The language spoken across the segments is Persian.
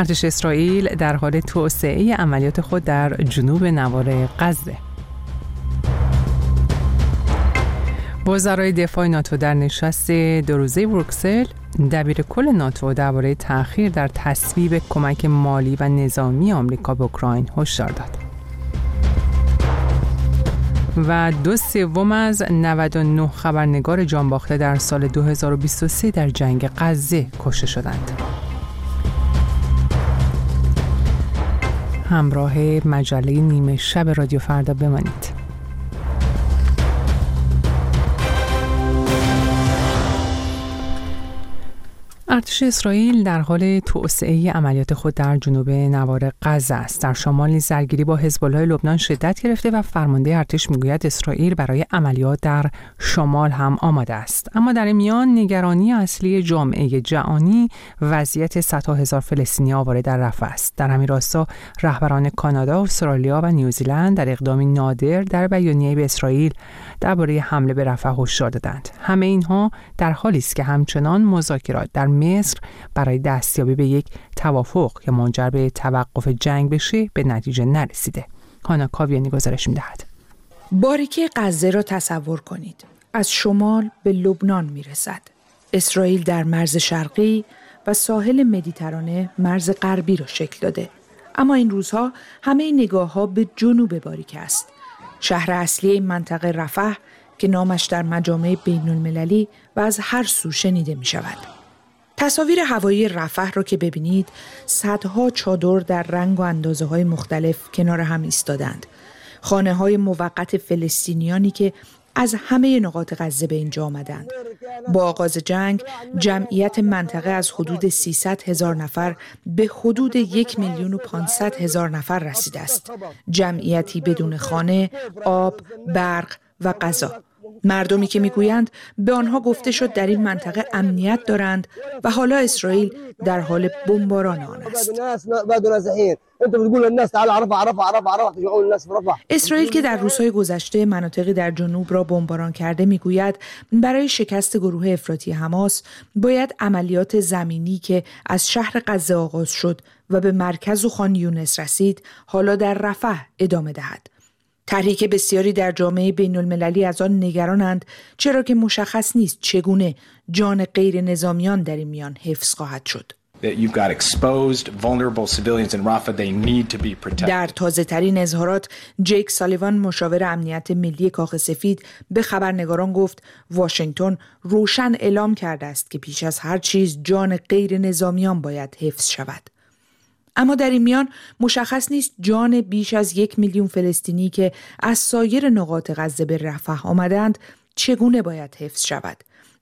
ارتش اسرائیل در حال توسعه عملیات خود در جنوب نوار غزه وزرای دفاع ناتو در نشست دو روزه بروکسل دبیر کل ناتو درباره تأخیر در تصویب کمک مالی و نظامی آمریکا به اوکراین هشدار داد. و دو سوم از 99 خبرنگار جانباخته در سال 2023 در جنگ غزه کشته شدند. همراه مجله نیمه شب رادیو فردا بمانید. ارتش اسرائیل در حال توسعه عملیات خود در جنوب نوار غزه است. در شمال نیز درگیری با حزب الله لبنان شدت گرفته و فرمانده ارتش می‌گوید اسرائیل برای عملیات در شمال هم آماده است. اما در میان نگرانی اصلی جامعه جهانی وضعیت صدها هزار فلسطینی آواره در رفح است. در همین راستا رهبران کانادا، استرالیا و نیوزیلند در اقدامی نادر در بیانیه به اسرائیل درباره حمله به رفح هشدار دادند. همه اینها در حالی است که همچنان مذاکرات در مصر برای دستیابی به یک توافق که منجر به توقف جنگ بشه به نتیجه نرسیده. هانا کاویانی گزارش می‌دهد. باریکه غزه را تصور کنید. از شمال به لبنان می‌رسد. اسرائیل در مرز شرقی و ساحل مدیترانه مرز غربی را شکل داده. اما این روزها همه نگاه ها به جنوب باریک است. شهر اصلی این منطقه رفح که نامش در مجامع بین المللی و از هر سو شنیده می شود. تصاویر هوایی رفح را که ببینید صدها چادر در رنگ و اندازه های مختلف کنار هم ایستادند. خانه های موقت فلسطینیانی که از همه نقاط غزه به اینجا آمدند. با آغاز جنگ جمعیت منطقه از حدود 300 هزار نفر به حدود یک میلیون و 500 هزار نفر رسیده است. جمعیتی بدون خانه، آب، برق و غذا. مردمی که می‌گویند به آنها گفته شد در این منطقه امنیت دارند و حالا اسرائیل در حال بمباران آن است. اسرائیل که در روزهای گذشته مناطقی در جنوب را بمباران کرده می‌گوید برای شکست گروه افراطی حماس باید عملیات زمینی که از شهر غزه آغاز شد و به مرکز و خان یونس رسید حالا در رفح ادامه دهد. طرحی که بسیاری در جامعه بین المللی از آن نگرانند چرا که مشخص نیست چگونه جان غیر نظامیان در این میان حفظ خواهد شد. در تازه ترین اظهارات جیک سالیوان مشاور امنیت ملی کاخ سفید به خبرنگاران گفت واشنگتن روشن اعلام کرده است که پیش از هر چیز جان غیر نظامیان باید حفظ شود. اما در این میان مشخص نیست جان بیش از یک میلیون فلسطینی که از سایر نقاط غزه به رفح آمدند چگونه باید حفظ شود؟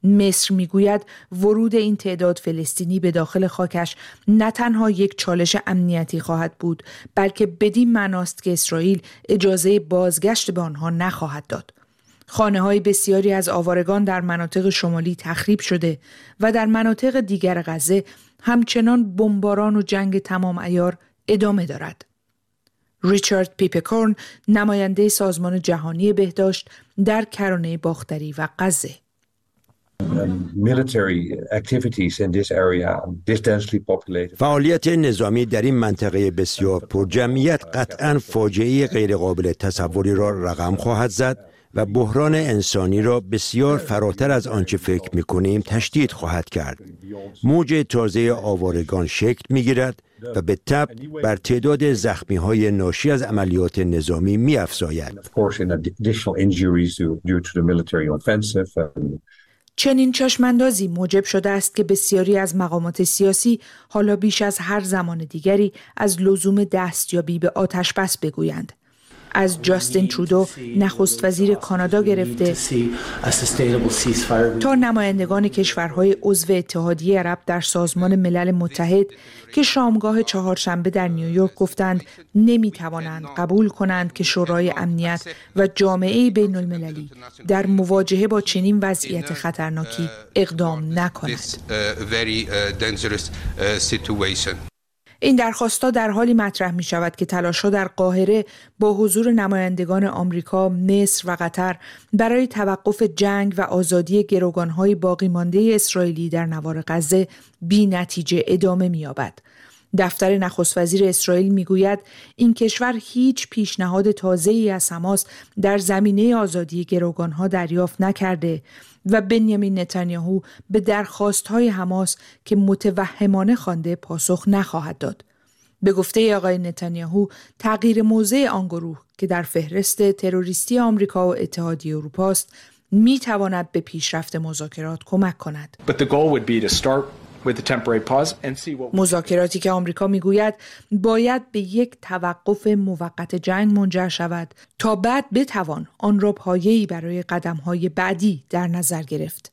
مصر می‌گوید ورود این تعداد فلسطینی به داخل خاکش نه تنها یک چالش امنیتی خواهد بود بلکه بدین معناست که اسرائیل اجازه بازگشت به آنها نخواهد داد. خانه های بسیاری از آوارگان در مناطق شمالی تخریب شده و در مناطق دیگر غزه همچنان بمباران و جنگ تمام ایار ادامه دارد. ریچارد پیپکورن نماینده سازمان جهانی بهداشت در کرانه باختری و غزه. فعالیت نظامی در این منطقه بسیار پر جمعیت قطعا فاجعه غیرقابل تصوری را رقم خواهد زد. و بحران انسانی را بسیار فراتر از آنچه فکر می کنیم تشدید خواهد کرد. موج تازه آوارگان شکل می گیرد و به تب بر تعداد زخمی های ناشی از عملیات نظامی می افزاید. چنین چشماندازی موجب شده است که بسیاری از مقامات سیاسی حالا بیش از هر زمان دیگری از لزوم دستیابی به آتش بس بگویند از جاستین ترودو نخست وزیر کانادا گرفته تا نمایندگان کشورهای عضو اتحادیه عرب در سازمان ملل متحد که شامگاه چهارشنبه در نیویورک گفتند نمی توانند قبول کنند که شورای امنیت و جامعه بین المللی در مواجهه با چنین وضعیت خطرناکی اقدام نکنند. این درخواستها در حالی مطرح می شود که تلاشها در قاهره با حضور نمایندگان آمریکا، مصر و قطر برای توقف جنگ و آزادی گروگانهای باقی مانده اسرائیلی در نوار غزه بی نتیجه ادامه می یابد. دفتر نخست وزیر اسرائیل می‌گوید این کشور هیچ پیشنهاد تازه ای از حماس در زمینه آزادی گروگانها دریافت نکرده و بنیامین نتانیاهو به درخواست های حماس که متوهمانه خوانده پاسخ نخواهد داد. به گفته آقای نتانیاهو تغییر موضع آن گروه که در فهرست تروریستی آمریکا و اتحادیه اروپا است می تواند به پیشرفت مذاکرات کمک کند. مذاکراتی که آمریکا می‌گوید باید به یک توقف موقت جنگ منجر شود تا بعد بتوان آن را پایه‌ای برای قدم‌های بعدی در نظر گرفت.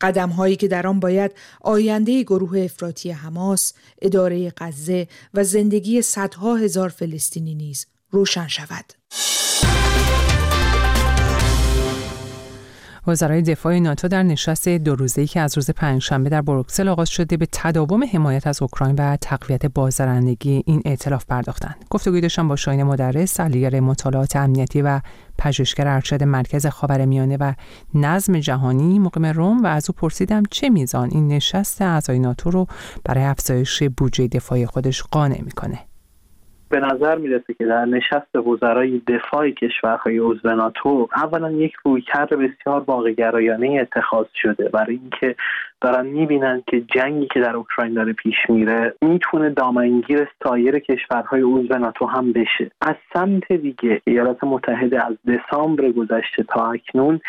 قدم هایی که در آن باید آینده گروه افراطی حماس، اداره غزه و زندگی صدها هزار فلسطینی نیز روشن شود. وزرای دفاع ناتو در نشست دو روزه‌ای که از روز پنجشنبه در بروکسل آغاز شده به تداوم حمایت از اوکراین و تقویت بازدارندگی این ائتلاف پرداختند. گفتگوی داشتم با شاهین مدرس، سرلیگر مطالعات امنیتی و پژوهشگر ارشد مرکز خاورمیانه و نظم جهانی مقیم روم و از او پرسیدم چه میزان این نشست اعضای ناتو رو برای افزایش بودجه دفاعی خودش قانع می‌کنه. به نظر می‌رسه که در نشست وزرای دفاع کشورهای عضو ناتو اولا یک رویکرد بسیار واقعگرایانه اتخاذ شده. برای اینکه دارن می‌بینن که جنگی که در اوکراین داره پیش میره می‌تونه دامنگیر سایر کشورهای عضو ناتو هم بشه. از سمت دیگه ایالات متحده از دسامبر گذشته تا اکنون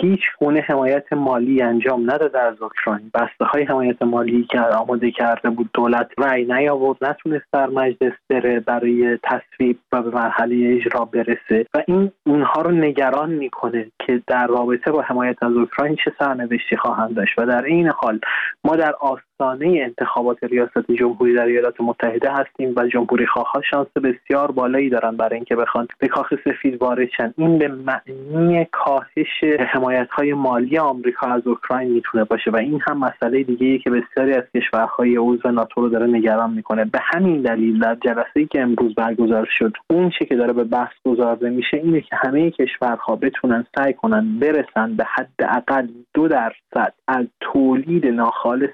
هیچ گونه حمایت مالی انجام نداده از اوکراین. بسته های حمایت مالی که آماده کرده بود دولت رأی نیاورد نتونست در مجلس بره برای تصویب و به مرحله اجرا برسه. و این اونها رو نگران می‌کنه که در رابطه با حمایت از اوکراین چه سرنوشتی خواهند داشت. و در این حال. ما در آستانه انتخابات ریاست جمهوری در ایالات متحده هستیم و جمهوری خواه شانس بسیار بالایی دارن برای اینکه بخوان به کاخ سفید وارد شن. این به معنی کاهش حمایت های مالی آمریکا از اوکراین می‌تونه باشه و این هم مسئله دیگه که بسیاری از کشورهای عضو ناتو رو داره نگران می‌کنه. به همین دلیل در جلسه ای که امروز برگزار شد اون چه که داره به بحث گذارده میشه اینه که همه کشورها بتونن سعی کنن برسن به حداقل دو درصد از تولید ناخالص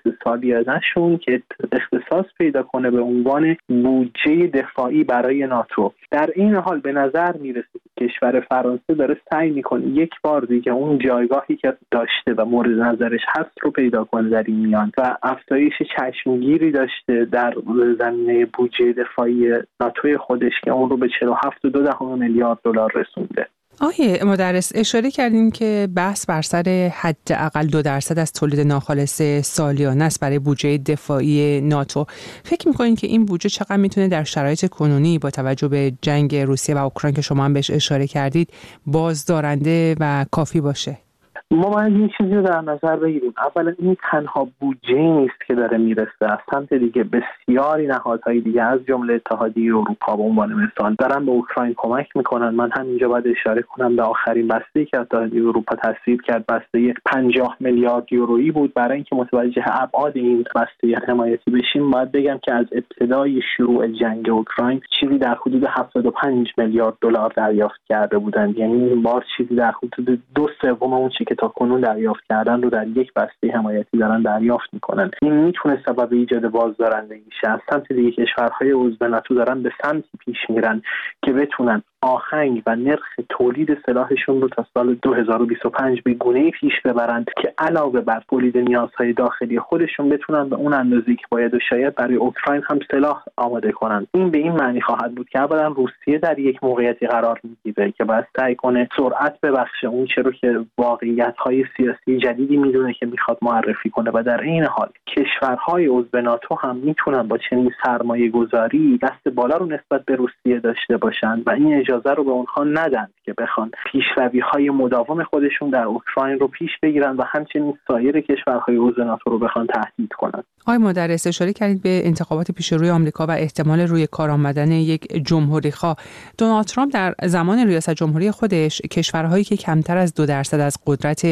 سالیانهشون که اختصاص پیدا کنه به عنوان بودجه دفاعی برای ناتو. در این حال به نظر می‌رسه که کشور فرانسه داره سعی می‌کنه یک بار دیگه اون جایگاهی که داشته و مورد نظرش هست رو پیدا کنه در این میان و افزایش چشمگیری داشته در زمینه بودجه دفاعی ناتوی خودش که اون رو به 47.2 میلیارد دلار رسونده. آیه مدرس اشاره کردیم که بحث بر سر حداقل دو درصد از تولید ناخالص سالیانه است برای بودجه دفاعی ناتو. فکر می‌کنید که این بودجه چقدر می‌تونه در شرایط کنونی با توجه به جنگ روسیه و اوکراین که شما هم بهش اشاره کردید بازدارنده و کافی باشه؟ ما باید این چیزی رو در نظر بگیریم. اولا این تنها بودجه نیست که داره می‌رسه. از سمت دیگه بسیاری نهادهای دیگه از جمله اتحادیه اروپا به عنوان مثال دارن به اوکراین کمک می‌کنن. من همینجا باید اشاره کنم به آخرین بسته که اتحادیه اروپا تصویب کرد. بسته 50 میلیارد یورویی بود. برای اینکه متوجه ابعاد این بسته حمایتی بشیم باید بگم که از ابتدای شروع جنگ اوکراین چیزی در حدود 75 میلیارد دلار دریافت کرده بودند. یعنی این بار چیزی در حدود دو سوم اون چی که تا کنون دریافت کردن رو در یک بسته حمایتی دارن دریافت می‌کنن. این می‌تونه سبب ایجاد بازدارندگی شه از سمت دیگه کشورهای عضو ناتو دارن به سمتی پیش میرن که بتونن آهنگ و نرخ تولید سلاحشون رو تا سال 2025 به گونه پیش ببرند که علاوه بر تولید نیازهای داخلی خودشون بتونن به اون اندازه که باید و شاید برای اوکراین هم سلاح آماده کنند. این به این معنی خواهد بود که اولا روسیه در یک موقعیتی قرار می‌گیره که باید سعی کنه سرعت ببخشه. اون چه رو که واقعیت های سیاسی جدیدی می‌دونه که می‌خواد معرفی کنه و در این حال کشورهای عضو ناتو هم می‌تونن با چنین سرمایه گذاری دست بالا رو نسبت به روسیه داشته باشند و این اجازه رو به اونها ندن که بخوان پیشروی های مداوم خودشون در اوکراین رو پیش بگیرن و همچنین سایر کشورهای عضو ناتو رو بخوان تهدید کنند آقای مدرس اشاره کردید به انتخابات پیش روی آمریکا و احتمال روی کار آمدن یک جمهوری خواه. دونالد ترامپ در زمان ریاست جمهوری خودش کشورهایی که کمتر از دو درصد از قدرت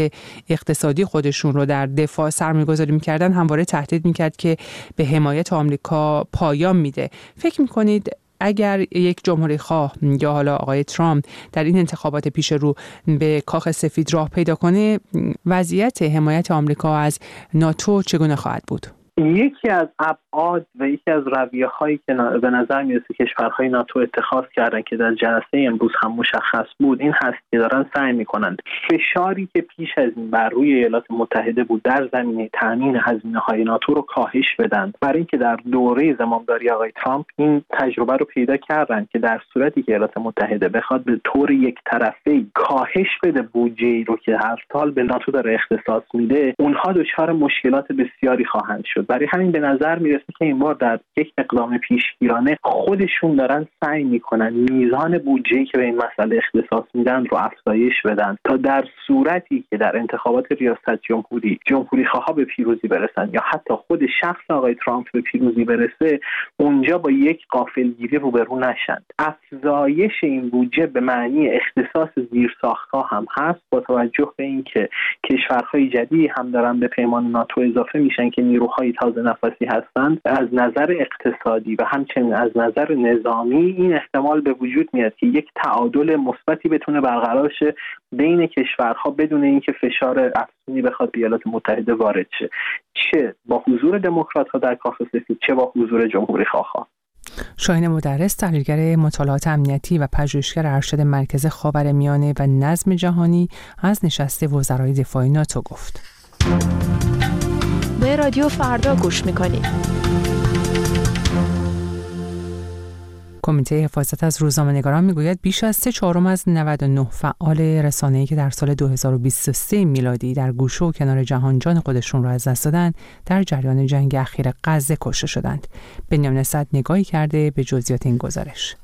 اقتصادی خودشون رو در دفاع سرمایه‌گذاری می‌کردن همواره تهدید می‌کرد که به حمایت آمریکا پایان میده. فکر می‌کنید اگر یک جمهوری خواه یا حالا آقای ترامپ در این انتخابات پیش رو به کاخ سفید راه پیدا کنه وضعیت حمایت آمریکا از ناتو چگونه خواهد بود؟ یکی از ابعاد و یکی از رویه هایی که به نظر می‌رسه کشورهای ناتو اتخاذ کردن که در جلسه امروز هم مشخص بود این هست که دارن سعی می‌کنند فشاری که پیش از این بر روی ایالات متحده بود در زمینه تامین هزینه های ناتو رو کاهش بدن. برای اینکه در دوره زمامداری آقای ترامپ این تجربه رو پیدا کردن که در صورتی که ایالات متحده بخواد به طور یک طرفه کاهش بده بودجه رو که هر سال به ناتو داره اختصاص میده اونها دچار مشکلات بسیاری خواهند شد. برای همین به نظر می‌رسه که این بار در یک اقدام پیشگیرانه خودشون دارن سعی می‌کنن میزان بودجه که به این مسئله اختصاص میدن رو افزایش بدن تا در صورتی که در انتخابات ریاست جمهوری جمهوری خواه به پیروزی برسن یا حتی خود شخص آقای ترامپ به پیروزی برسه اونجا با یک قافلگیری روبرو نشند افزایش این بودجه به معنی اختصاص زیرساختها هم هست با توجه به اینکه کشورهای جدیدی هم دارن به پیمان ناتو اضافه میشن که نیروهای تازه نفسی هستند از نظر اقتصادی و همچنین از نظر نظامی این احتمال به وجود میاد که یک تعادل مثبتی بتونه برقرار شه بین کشورها بدون اینکه فشار افزونی بخواد به ایالات متحده وارد شه. چه با حضور دموکرات ها در کاخ سفید چه با حضور جمهوری خواه شاهین مدرس تحلیلگر مطالعات امنیتی و پژوهشگر ارشد مرکز خاورمیانه و نظم جهانی از نشست وزرای دفاع ناتو گفت. به رادیو فردا گوش می‌کنید کمیته حفاظت از روزنامه نگاران می‌گوید بیش از سه چهارم از 99 فعال رسانه‌ای که در سال 2023 میلادی در گوشه و کنار جهان جان خودشون را از دست دادند در جریان جنگ اخیر غزه کشته شدند. بنیامین صد نگاهی کرده به جزئیات این گزارش.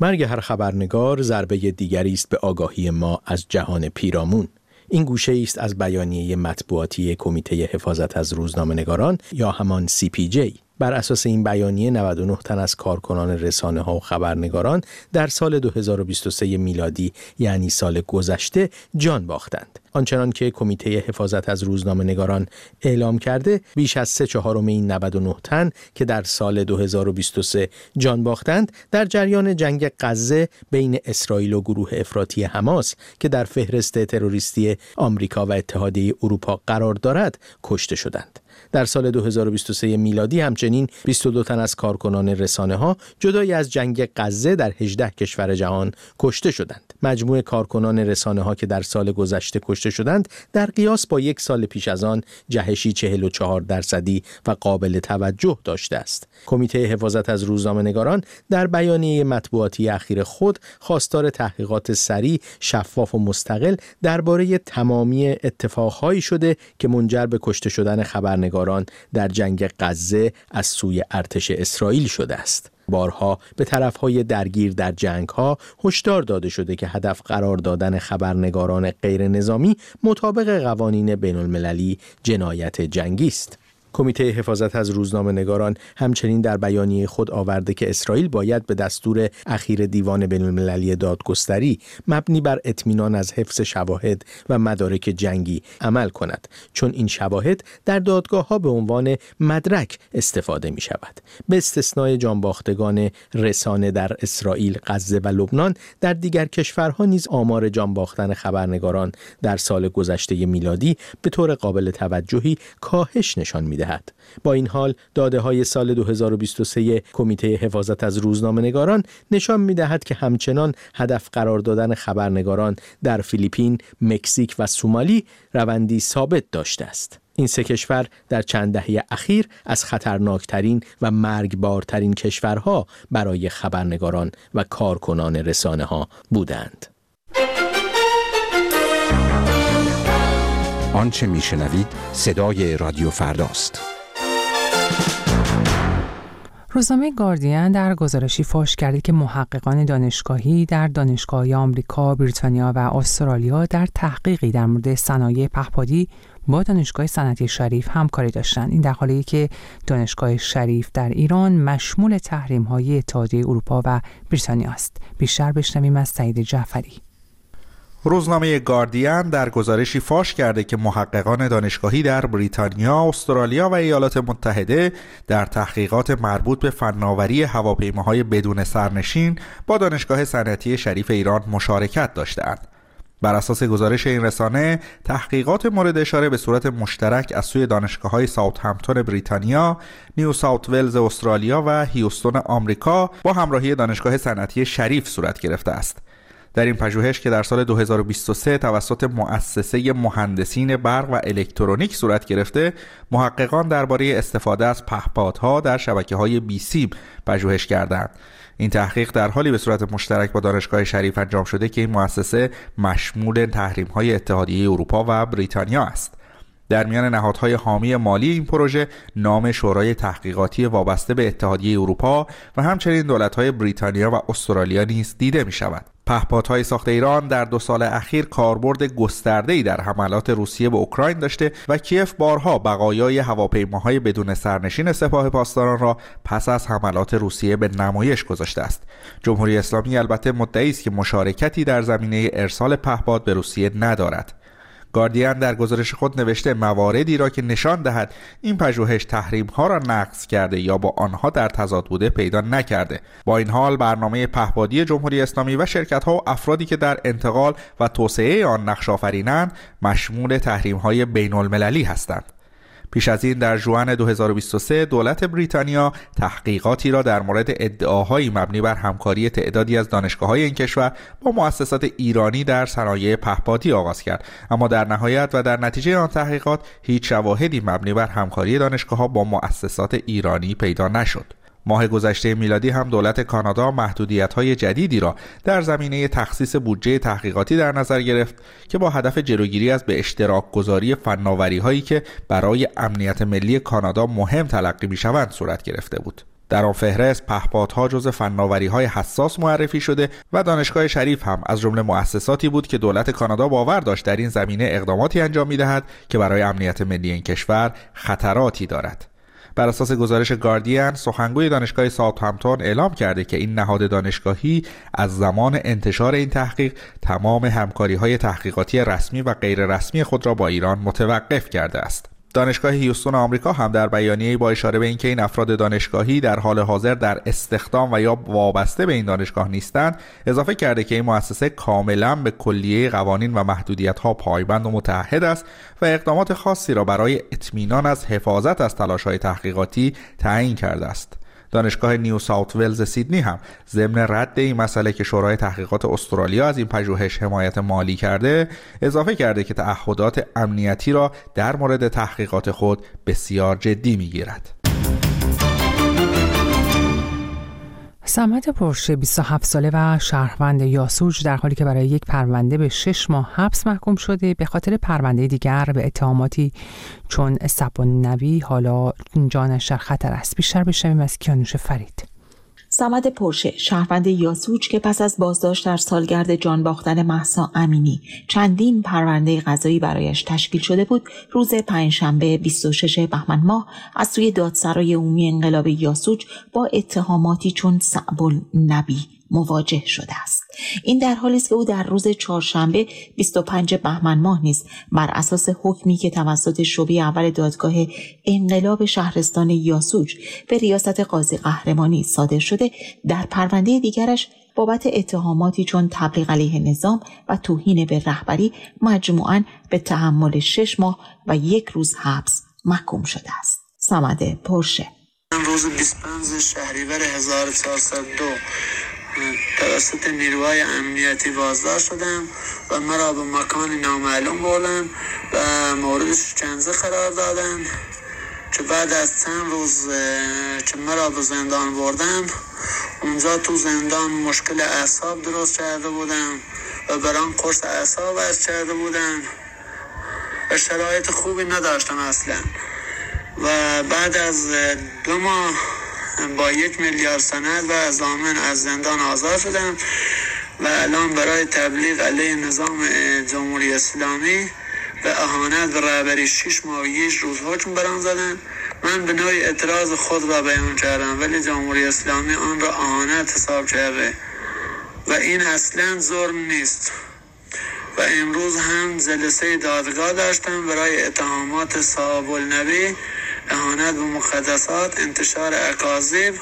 مرگ هر خبرنگار ضربه دیگری است به آگاهی ما از جهان پیرامون. این گوشه است از بیانیه مطبوعاتی کمیته حفاظت از روزنامه نگاران یا همان CPJ بر اساس این بیانیه 99 تن از کارکنان رسانه ها و خبرنگاران در سال 2023 میلادی یعنی سال گذشته جان باختند. آنچنان که کمیته حفاظت از روزنامه نگاران اعلام کرده بیش از سه چهارم این 99 تن که در سال 2023 جان باختند در جریان جنگ غزه بین اسرائیل و گروه افراطی حماس که در فهرست تروریستی آمریکا و اتحادیه اروپا قرار دارد کشته شدند. در سال 2023 میلادی همچنین 22 تن از کارکنان رسانه ها جدای از جنگ غزه در 18 کشور جهان کشته شدند. مجموع کارکنان رسانه ها که در سال گذشته کشته شدند در قیاس با یک سال پیش از آن جهشی 44 درصدی و قابل توجه داشته است. کمیته حفاظت از روزنامه نگاران در بیانیه مطبوعاتی اخیر خود خواستار تحقیقات سریع، شفاف و مستقل درباره تمامی اتفاقهایی شده که منجر به کشته شدن خبرنگاران در جنگ غزه از سوی ارتش اسرائیل شده است. بارها به طرفهای درگیر در جنگ ها هشدار داده شده که هدف قرار دادن خبرنگاران غیر نظامی مطابق قوانین بین المللی جنایت جنگی است. کمیته حفاظت از روزنامه نگاران همچنین در بیانیه خود آورده که اسرائیل باید به دستور اخیر دیوان بین المللی دادگستری مبنی بر اطمینان از حفظ شواهد و مدارک جنگی عمل کند. چون این شواهد در دادگاه ها به عنوان مدرک استفاده می شود به استثنای جانباختگان رسانه در اسرائیل، غزه و لبنان در دیگر کشورها نیز آمار جانباختن خبرنگاران در سال گذشته میلادی به طور قابل توجهی کاهش نشان می با این حال داده های سال 2023 کمیته حفاظت از روزنامه نگاران نشان می دهد که همچنان هدف قرار دادن خبرنگاران در فیلیپین، مکزیک و سومالی روندی ثابت داشته است. این سه کشور در چند دهه اخیر از خطرناکترین و مرگبارترین کشورها برای خبرنگاران و کارکنان رسانه ها بودند. آنچه میشنوید صدای رادیو فرداست. روزنامه گاردین در گزارشی فاش کرده که محققان دانشگاهی در دانشگاه آمریکا، بریتانیا و استرالیا در تحقیقی در مورد صنایع پهپادی با دانشگاه صنعتی شریف همکاری داشتند. این در حالی که دانشگاه شریف در ایران مشمول تحریم های اتحادیه اروپا و بریتانیا است. بیشتر بشنویم از سعید جعفری. روزنامه گاردین در گزارشی فاش کرده که محققان دانشگاهی در بریتانیا، استرالیا و ایالات متحده در تحقیقات مربوط به فناوری هواپیماهای بدون سرنشین با دانشگاه صنعتی شریف ایران مشارکت داشتند. بر اساس گزارش این رسانه تحقیقات مورد اشاره به صورت مشترک از سوی دانشگاه های ساوت همتون بریتانیا، نیو ساوت ولز استرالیا و هیوستون آمریکا با همراهی دانشگاه صنعتی شریف صورت گرفته است. در این پژوهش که در سال 2023 توسط مؤسسه مهندسین برق و الکترونیک صورت گرفته محققان درباره استفاده از پهپادها در شبکه های بیسیم پژوهش کردند این تحقیق در حالی به صورت مشترک با دانشگاه شریف انجام شده که این مؤسسه مشمول تحریم های اتحادیه اروپا و بریتانیا است در میان نهادهای حامی مالی این پروژه نام شورای تحقیقاتی وابسته به اتحادیه اروپا و همچنین دولت‌های بریتانیا و استرالیا نیز دیده می شود. پهپادهای ساخت ایران در دو سال اخیر کاربرد گسترده‌ای در حملات روسیه به اوکراین داشته و کیف بارها بقایای هواپیماهای بدون سرنشین سپاه پاسداران را پس از حملات روسیه به نمایش گذاشته است. جمهوری اسلامی البته مدعی است که مشارکتی در زمینه ارسال پهپاد به روسیه ندارد. گاردین در گزارش خود نوشته مواردی را که نشان دهد این پژوهش تحریم ها را نقض کرده یا با آنها در تضاد بوده پیدا نکرده. با این حال برنامه پهپادی جمهوری اسلامی و شرکت ها و افرادی که در انتقال و توسعه آن نقش آفرینند مشمول تحریم های بین المللی هستند. پیش از این در جوان 2023 دولت بریتانیا تحقیقاتی را در مورد ادعاهایی مبنی بر همکاری تعدادی از دانشگاه های این کشور با مؤسسات ایرانی در صنایع پهپادی آغاز کرد. اما در نهایت و در نتیجه آن تحقیقات هیچ شواهدی مبنی بر همکاری دانشگاه ها با مؤسسات ایرانی پیدا نشد. ماه گذشته میلادی هم دولت کانادا محدودیت های جدیدی را در زمینه تخصیص بودجه تحقیقاتی در نظر گرفت که با هدف جلوگیری از به اشتراک گذاری فناوری هایی که برای امنیت ملی کانادا مهم تلقی می شوند صورت گرفته بود. در آن فهرست پهپادها جز فناوری های حساس معرفی شده و دانشگاه شریف هم از جمله مؤسساتی بود که دولت کانادا باور داشت در این زمینه اقداماتی انجام می دهد که برای امنیت ملی این کشور خطراتی دارد. بر اساس گزارش گاردین سخنگوی دانشگاه ساوثهمپتون اعلام کرده که این نهاد دانشگاهی از زمان انتشار این تحقیق تمام همکاری های تحقیقاتی رسمی و غیر رسمی خود را با ایران متوقف کرده است. دانشگاه هیوستون آمریکا هم در بیانیه با اشاره به اینکه این افراد دانشگاهی در حال حاضر در استخدام و یا وابسته به این دانشگاه نیستند اضافه کرده که این مؤسسه کاملا به کلیه قوانین و محدودیت ها پایبند و متحد است و اقدامات خاصی را برای اطمینان از حفاظت از تلاش های تحقیقاتی تعیین کرده است. دانشگاه نیو ساوت ولز سیدنی هم ضمن رد این مسئله که شورای تحقیقات استرالیا از این پژوهش حمایت مالی کرده اضافه کرده که تعهدات امنیتی را در مورد تحقیقات خود بسیار جدی می‌گیرد. سمت پرشه 27 ساله و شهروند یاسوج در حالی که برای یک پرونده به 6 ماه حبس محکوم شده به خاطر پرونده دیگر به اتهاماتی چون سب نوی حالا جانش در خطر است بیشتر بشنویم از کیانوش فرید. سمد پرشه شهروند یاسوج که پس از بازداشت در سالگرد جان باختن محسا امینی چندین پرونده قضایی برایش تشکیل شده بود روز پنجشنبه 26 بهمن ماه از سوی دادسرای عمومی انقلاب یاسوج با اتهاماتی چون سعبل نبی مواجه شده است این در حالی است که او در روز چهارشنبه 25 بهمن ماه نیز بر اساس حکمی که توسط شعبه اول دادگاه انقلاب شهرستان یاسوج به ریاست قاضی قهرمانی صادر شده در پرونده دیگرش بابت اتهاماتی چون تبلیغ علیه نظام و توهین به رهبری مجموعاً به تحمل شش ماه و یک روز حبس محکوم شده است. سمد پرشه روز 25 شهریور 1402 توسط نیروهای امنیتی بازداشت شدم و مرا به مکان نامعلوم بردن و موردش چنزه قرار دادن که بعد از چند روز که مرا به زندان بردن اونجا تو زندان مشکل اعصاب درست کرده بودم و برام قرص اعصاب از کرده بودن. و شرایط خوبی نداشتم اصلا. و بعد از دو ماه با یک میلیارد سند و زامن از زندان آزاد شدم و الان برای تبلیغ علیه نظام جمهوری اسلامی و اهانت به رهبری شش ماه یک روز حکم برام زدن. من به نوعی اعتراض خود را بیان کردم ولی جمهوری اسلامی آن را اهانت حساب کرده و این اصلا ظلم نیست. و امروز هم جلسه دادگاه داشتم برای اتهامات صاحب النبی اهانت به مقدسات انتشار اکاذیب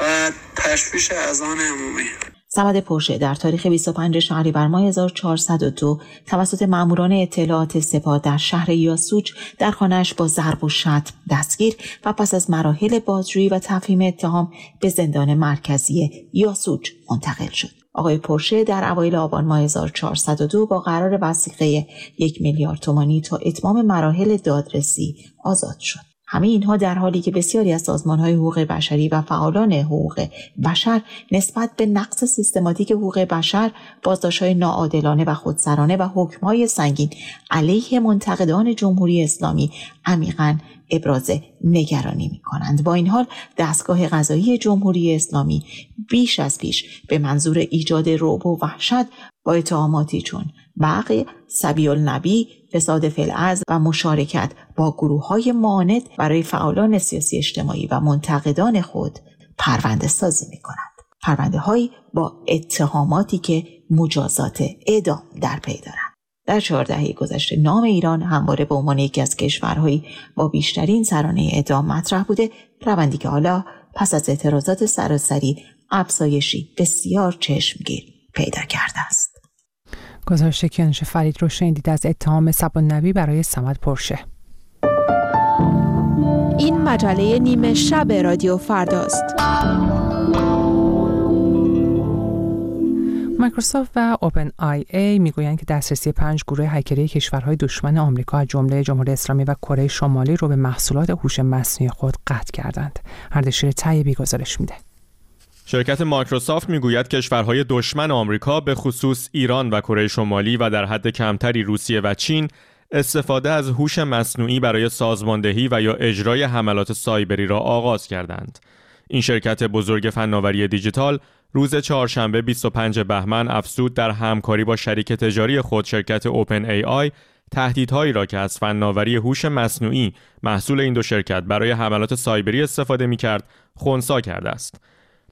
و تشویش اذان عمومی سمد پرشه در تاریخ 25 شهریور ماه 1402 توسط ماموران اطلاعات سپاه در شهر یاسوج در خانهاش با ضرب و شتم دستگیر و پس از مراحل بازجویی و تفهیم اتهام به زندان مرکزی یاسوج منتقل شد. آقای پرشه در اوایل آبان ماه 1402 با قرار وسیقه یک میلیارد تومانی تا اتمام مراحل دادرسی آزاد شد. همه اینها در حالی که بسیاری از های حقوق بشری و فعالان حقوق بشر نسبت به نقص سیستماتیک حقوق بشر های ناعادلانه و خودسرانه و های سنگین علیه منتقدان جمهوری اسلامی عمیقا ابراز نگرانی می کنند. با این حال دستگاه غذایی جمهوری اسلامی بیش از پیش به منظور ایجاد رعب و وحشت با اتهاماتی چون بقی سبی النبی فساد فلعز و مشارکت با گروه های معاند برای فعالان سیاسی اجتماعی و منتقدان خود پرونده سازی می کنند. پرونده هایی با اتهاماتی که مجازات اعدام در پی دارند. در چهار دهه گذشته نام ایران همواره به عنوان یکی از کشورهایی با بیشترین سرانه اعدام مطرح بوده روندی که حالا پس از اعتراضات سراسری افزایشی بسیار چشمگیر پیدا کرده است گزارش کیانش فرید رو شنیدید از اتهام سبا نبی برای سمت پرشه این مجله نیمه شب رادیو فرداست مایکروسافت و اوپن آی ای می‌گویند که دسترسی پنج گروه هکری کشورهای دشمن آمریکا از جمله جمهوری اسلامی و کره شمالی رو به محصولات هوش مصنوعی خود قطع کردند. اردشیر طیبی گزارش میده. شرکت مایکروسافت می‌گوید کشورهای دشمن آمریکا به خصوص ایران و کره شمالی و در حد کمتری روسیه و چین استفاده از هوش مصنوعی برای سازماندهی و یا اجرای حملات سایبری را آغاز کردند. این شرکت بزرگ فناوری دیجیتال روز چهارشنبه 25 بهمن افزود در همکاری با شریک تجاری خود شرکت اوپن ای آی تهدیدهایی را که از فناوری هوش مصنوعی محصول این دو شرکت برای حملات سایبری استفاده می کرد خونسا کرده است.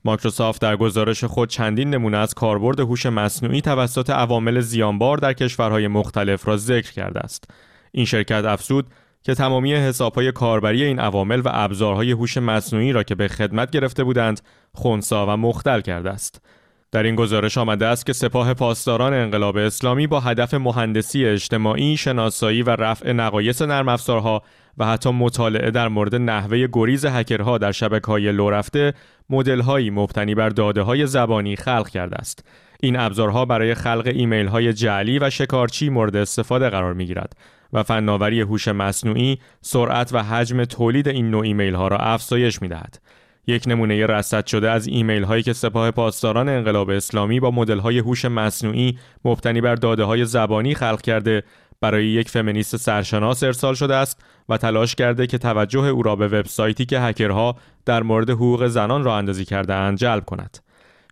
مایکروسافت در گزارش خود چندین نمونه از کاربرد هوش مصنوعی توسط عوامل زیانبار در کشورهای مختلف را ذکر کرده است. این شرکت افزود که تمامی حسابهای کاربری این عوامل و ابزارهای هوش مصنوعی را که به خدمت گرفته بودند خونسا و مختل کرده است. در این گزارش آمده است که سپاه پاسداران انقلاب اسلامی با هدف مهندسی اجتماعی، شناسایی و رفع نقایص نرم افزارها و حتی مطالعه در مورد نحوه گریز هکرها در شبکه های لو رفته مدل مبتنی بر داده های زبانی خلق کرده است. این ابزارها برای خلق ایمیل های جعلی و شکارچی مورد استفاده قرار می گیرد و فناوری هوش مصنوعی سرعت و حجم تولید این نوع ایمیل ها را افزایش می دهد. یک نمونه رصد شده از ایمیل هایی که سپاه پاسداران انقلاب اسلامی با مدل های هوش مصنوعی مبتنی بر داده های زبانی خلق کرده برای یک فمینیست سرشناس ارسال شده است و تلاش کرده که توجه او را به وبسایتی که هکرها در مورد حقوق زنان را اندازی کرده اند جلب کند.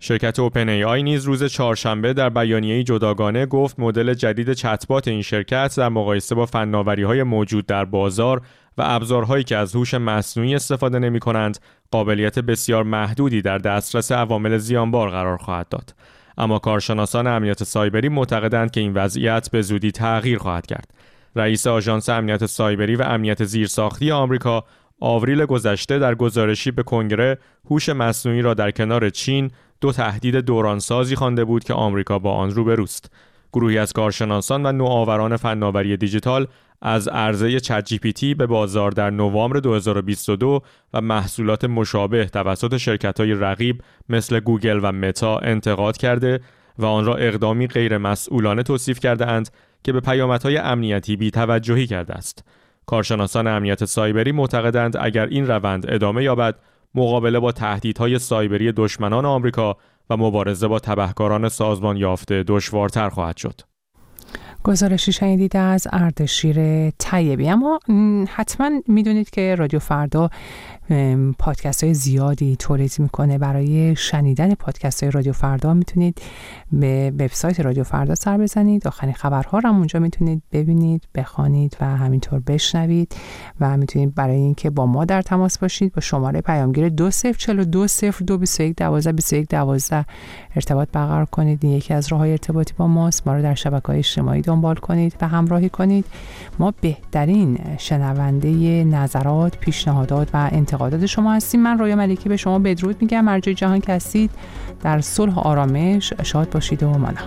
شرکت اوپن ای آی نیز روز چهارشنبه در بیانیه جداگانه گفت مدل جدید چتبات این شرکت در مقایسه با فناوری های موجود در بازار و ابزارهایی که از هوش مصنوعی استفاده نمی کنند قابلیت بسیار محدودی در دسترس عوامل زیانبار قرار خواهد داد. اما کارشناسان امنیت سایبری معتقدند که این وضعیت به زودی تغییر خواهد کرد. رئیس آژانس امنیت سایبری و امنیت زیرساختی آمریکا آوریل گذشته در گزارشی به کنگره هوش مصنوعی را در کنار چین دو تهدید دورانسازی خوانده بود که آمریکا با آن روبروست. گروهی از کارشناسان و نوآوران فناوری دیجیتال از عرضه چت به بازار در نوامبر 2022 و محصولات مشابه توسط شرکت‌های رقیب مثل گوگل و متا انتقاد کرده و آن را اقدامی غیر مسئولانه توصیف کرده اند که به پیامدهای امنیتی بی توجهی کرده است. کارشناسان امنیت سایبری معتقدند اگر این روند ادامه یابد مقابله با تهدیدهای سایبری دشمنان آمریکا و مبارزه با تبهکاران سازمان یافته دشوارتر خواهد شد. گزارشی شنیدید از اردشیر طیبی. اما حتما می‌دونید که رادیو فردا پادکست های زیادی تولید می‌کنه. برای شنیدن پادکست های رادیو فردا می‌تونید به وبسایت رادیو فردا سر بزنید. آخرین خبرها رو هم اونجا می‌تونید ببینید بخوانید و همینطور بشنوید. و می‌تونید برای اینکه با ما در تماس باشید با شماره پیامگیر 2042 0221 12 21 12 ارتباط برقرار کنید. یکی از راه های ارتباطی با ماست. ما رو در شبکه های اجتماعی دنبال کنید و همراهی کنید. ما بهترین شنونده نظرات پیشنهادات و انتقادات شما هستیم. من رویا ملکی به شما بدرود میگم. مرجع جهان که در صلح آرامش شاد باشید و مانا